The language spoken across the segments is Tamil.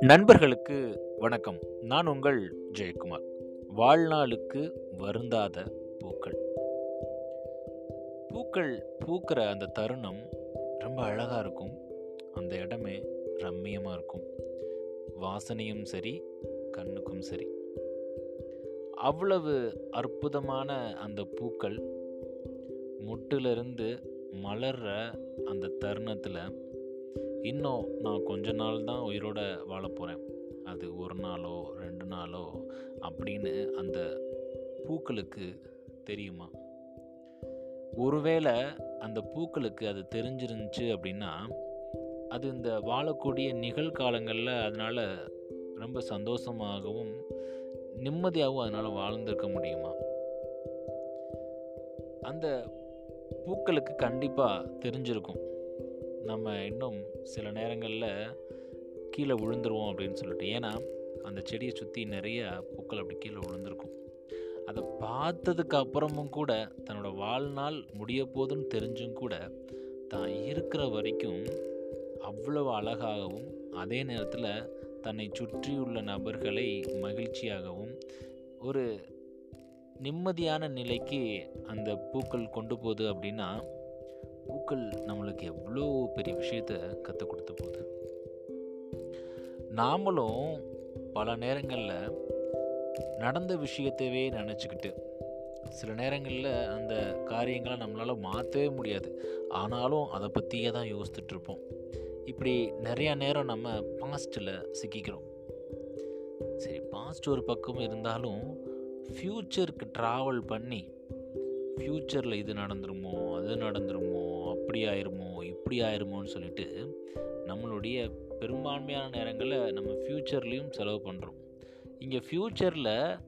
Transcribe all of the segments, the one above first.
நண்பர்களுக்கு வணக்கம். நான் உங்கள் ஜெயக்குமார். வாழ்நாளுக்கு வருந்தாத பூக்கள். பூக்கள் பூக்கிற அந்த தருணம் ரொம்ப அழகாக இருக்கும். அந்த இடமே ரம்மியமாக இருக்கும். வாசனையும் சரி கண்ணுக்கும் சரி. அவ்வளவு அற்புதமான அந்த பூக்கள் முட்டிலிருந்து மலர்ற அந்த தருணத்தில் இன்னும் நான் கொஞ்ச நாள் தான் உயிரோட வாழ போகிறேன் அது ஒரு நாளோ ரெண்டு நாளோ அப்படின்னு அந்த பூக்களுக்கு தெரியுமா? ஒருவேளை அந்த பூக்களுக்கு அது தெரிஞ்சிருந்துச்சு அப்படின்னா அது இந்த வாழக்கூடிய நிகழ்காலங்களில் அதனால் ரொம்ப சந்தோஷமாகவும் நிம்மதியாகவும் அதனால் வாழ்ந்திருக்க முடியுமா? அந்த பூக்களுக்கு கண்டிப்பாக தெரிஞ்சிருக்கும். நம்ம இன்னும் சில நேரங்களில் கீழே விழுந்துருவோம் அப்படின்னு சொல்லிட்டு. ஏன்னா அந்த செடியை சுற்றி நிறைய பூக்கள் அப்படி கீழே விழுந்திருக்கும். அதை பார்த்ததுக்கு அப்புறமும் கூட தன்னோட வாழ்நாள் முடிய போதுன்னு தெரிஞ்சும் கூட தான் இருக்கிற வரைக்கும் அவ்வளவு அழகாகவும் அதே நேரத்தில் தன்னை சுற்றியுள்ள நபர்களை மகிழ்ச்சியாகவும் ஒரு நிம்மதியான நிலைக்கு அந்த பூக்கள் கொண்டு போகுது அப்படின்னா பூக்கள் நம்மளுக்கு எவ்வளோ பெரிய விஷயத்த கற்றுக் கொடுத்து போகுது. நாமளும் பல நேரங்களில் நடந்த விஷயத்தவே நினச்சிக்கிட்டு சில நேரங்களில் அந்த காரியங்களை நம்மளால் மாற்றவே முடியாது. ஆனாலும் அதை பற்றியே தான் யோசித்துட்ருப்போம் இப்படி நிறையா நேரம் நம்ம பாஸ்ட்டில் சிக்கிக்கிறோம். சரி பாஸ்ட் ஒரு பக்கம் இருந்தாலும் ஃப்யூச்சருக்கு ட்ராவல் பண்ணி ஃப்யூச்சரில் இது நடந்துருமோ அது நடந்துருமோ அப்படி ஆயிருமோ இப்படி ஆயிருமோன்னு சொல்லிட்டு நம்மளுடைய பெரும்பான்மையான நேரங்களில் நம்ம ஃப்யூச்சர்லேயும் செலவு பண்ணுறோம் இங்கே ஃப்யூச்சரில்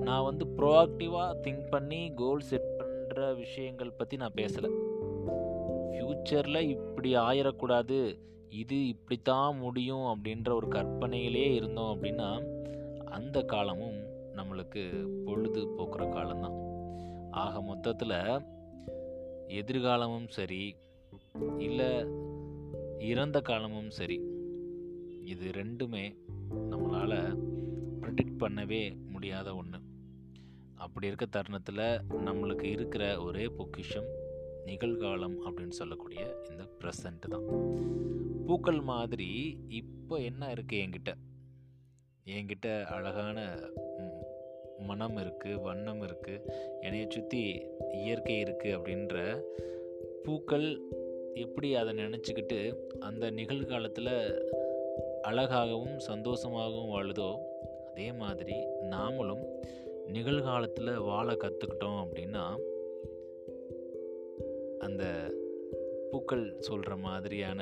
நான் வந்து ப்ரோஆக்டிவாக திங்க் பண்ணி கோல் செட் பண்ணுற விஷயங்கள் பற்றி நான் பேசலை. ஃப்யூச்சரில் இப்படி ஆயிடக்கூடாது இது இப்படித்தான் முடியும் அப்படின்ற ஒரு கற்பனையிலே இருந்தோம் அப்படின்னா அந்த காலமும் நம்மளுக்கு பொழுது போக்குற காலம்தான். ஆக மொத்தத்தில் எதிர்காலமும் சரி இல்லை இறந்த காலமும் சரி இது ரெண்டுமே நம்மளால் ப்ரிடிக்ட் பண்ணவே முடியாத ஒன்று அப்படி இருக்க தருணத்தில் நம்மளுக்கு இருக்கிற ஒரே பொக்கிஷம் நிகழ்காலம் அப்படின்னு சொல்லக்கூடிய இந்த ப்ரெசண்ட்டு தான். பூக்கள் மாதிரி இப்போ என்ன இருக்குது என்கிட்ட? என்கிட்ட அழகான மனம் இருக்குது வண்ணம் இருக்குது என்னையை சுற்றி இயற்கை இருக்குது அப்படின்ற பூக்கள் எப்படி அதை நினச்சிக்கிட்டு அந்த நிகழ்காலத்தில் அழகாகவும் சந்தோஷமாகவும் வாழுதோ அதே மாதிரி நாமளும் நிகழ்காலத்தில் வாழ கற்றுக்கிட்டோம் அப்படின்னா அந்த பூக்கள் சொல்கிற மாதிரியான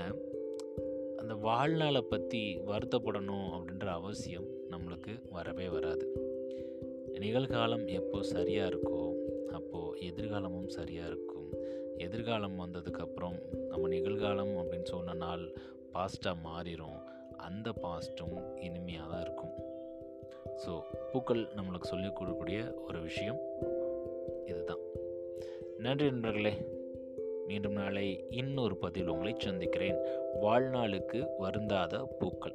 அந்த வாழ்நாளை பற்றி வருத்தப்படணும் அப்படின்ற அவசியம் நம்மளுக்கு வரவே வராது. நிகழ்காலம் எப்போ சரியாக இருக்கோ அப்போது எதிர்காலமும் சரியாக இருக்கும். எதிர்காலம் வந்ததுக்கப்புறம் நம்ம நிகழ்காலம் அப்படின்னு சொன்ன நாள் பாஸ்ட்டாக மாறிடும் அந்த பாஸ்ட்டும் இனிமையாக தான் இருக்கும். ஸோ பூக்கள் நம்மளுக்கு சொல்லிக் கொடுக்கக்கூடிய ஒரு விஷயம் இதுதான். நன்றி நண்பர்களே. மீண்டும் நாளை இன்னொரு பதில் உங்களை சந்திக்கிறேன். வாழ்நாளுக்கு வருந்தாத பூக்கள்.